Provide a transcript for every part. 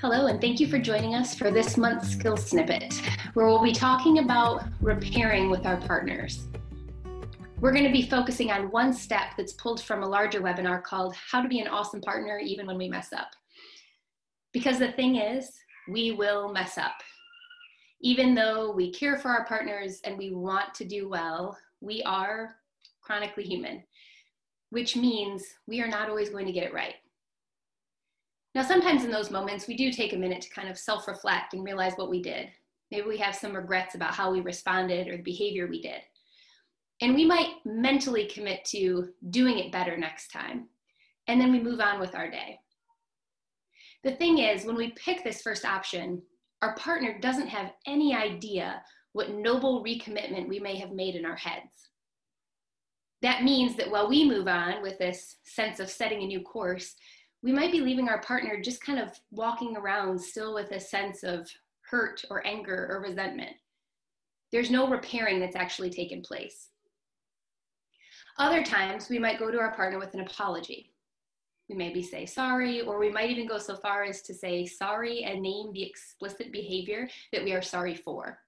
Hello, and thank you for joining us for this month's Skill Snippet, where we'll be talking about repairing with our partners. We're going to be focusing on one step that's pulled from a larger webinar called How to Be an Awesome Partner Even When We Mess Up. Because the thing is, we will mess up. Even though we care for our partners and we want to do well, we are chronically human, which means we are not always going to get it right. Now, sometimes in those moments, we do take a minute to kind of self reflect and realize what we did. Maybe we have some regrets about how we responded or the behavior we did. And we might mentally commit to doing it better next time. And then we move on with our day. The thing is, when we pick this first option, our partner doesn't have any idea what noble recommitment we may have made in our heads. That means that while we move on with this sense of setting a new course, we might be leaving our partner just kind of walking around still with a sense of hurt or anger or resentment. There's no repairing that's actually taken place. Other times, we might go to our partner with an apology. We maybe say sorry, or we might even go so far as to say sorry and name the explicit behavior that we are sorry for.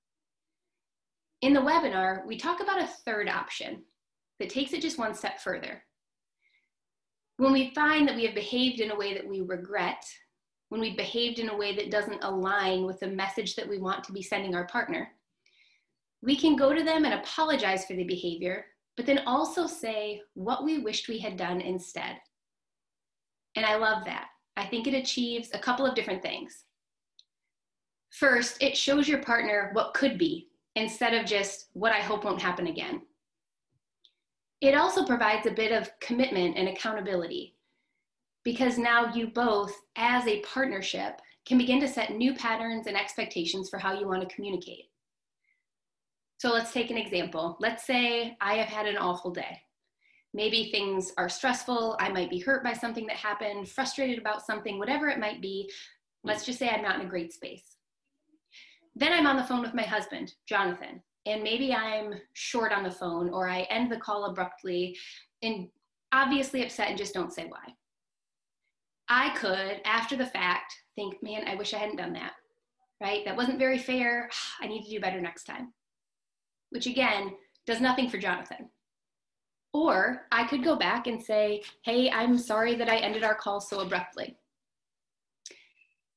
In the webinar, we talk about a third option that takes it just one step further. When we find that we have behaved in a way that we regret, when we've behaved in a way that doesn't align with the message that we want to be sending our partner, we can go to them and apologize for the behavior, but then also say what we wished we had done instead. And I love that. I think it achieves a couple of different things. First, it shows your partner what could be instead of just what I hope won't happen again. It also provides a bit of commitment and accountability because now you both, as a partnership, can begin to set new patterns and expectations for how you want to communicate. So let's take an example. Let's say I have had an awful day. Maybe things are stressful. I might be hurt by something that happened, frustrated about something, whatever it might be. Let's just say I'm not in a great space. Then I'm on the phone with my husband, Jonathan, and maybe I'm short on the phone or I end the call abruptly and obviously upset and just don't say why. I could, after the fact, think, man, I wish I hadn't done that, right? That wasn't very fair. I need to do better next time, which again does nothing for Jonathan. Or I could go back and say, hey, I'm sorry that I ended our call so abruptly.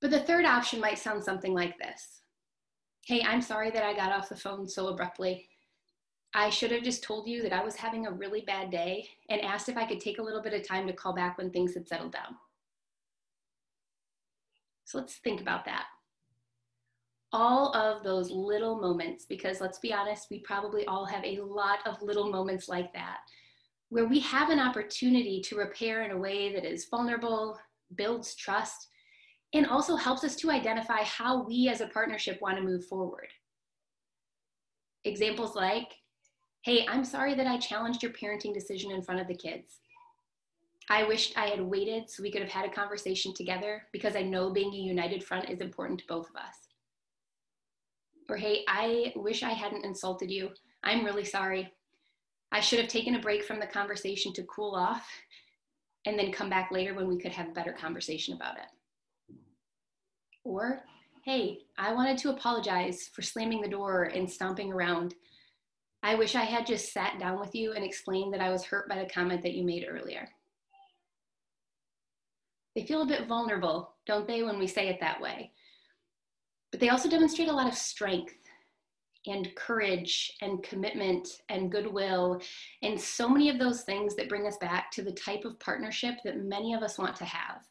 But the third option might sound something like this Hey, I'm sorry that I got off the phone so abruptly. I should have just told you that I was having a really bad day and asked if I could take a little bit of time to call back when things had settled down. So let's think about that. All of those little moments, because let's be honest, we probably all have a lot of little moments like that, where we have an opportunity to repair in a way that is vulnerable, builds trust, and also helps us to identify how we as a partnership want to move forward. Examples like, hey, I'm sorry that I challenged your parenting decision in front of the kids. I wished I had waited so we could have had a conversation together because I know being a united front is important to both of us. Or, hey, I wish I hadn't insulted you. I'm really sorry. I should have taken a break from the conversation to cool off and then come back later when we could have a better conversation about it. Or, hey, I wanted to apologize for slamming the door and stomping around. I wish I had just sat down with you and explained that I was hurt by the comment that you made earlier. They feel a bit vulnerable, don't they, when we say it that way? But they also demonstrate a lot of strength and courage and commitment and goodwill and so many of those things that bring us back to the type of partnership that many of us want to have.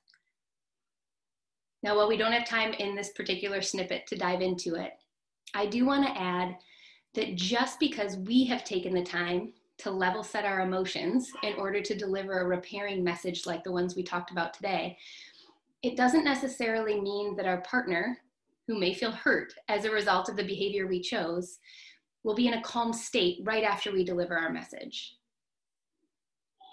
Now, while we don't have time in this particular snippet to dive into it, I do want to add that just because we have taken the time to level set our emotions in order to deliver a repairing message like the ones we talked about today, it doesn't necessarily mean that our partner, who may feel hurt as a result of the behavior we chose, will be in a calm state right after we deliver our message.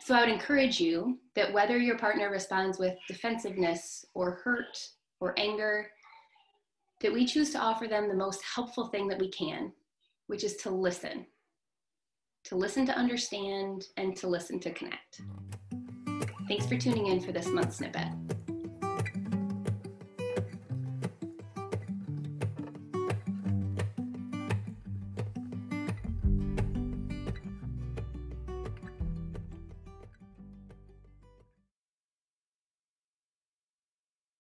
So I would encourage you that whether your partner responds with defensiveness or hurt or anger, that we choose to offer them the most helpful thing that we can, which is to listen. to listen to understand, and to listen to connect. Mm. Thanks for tuning in for this month's snippet.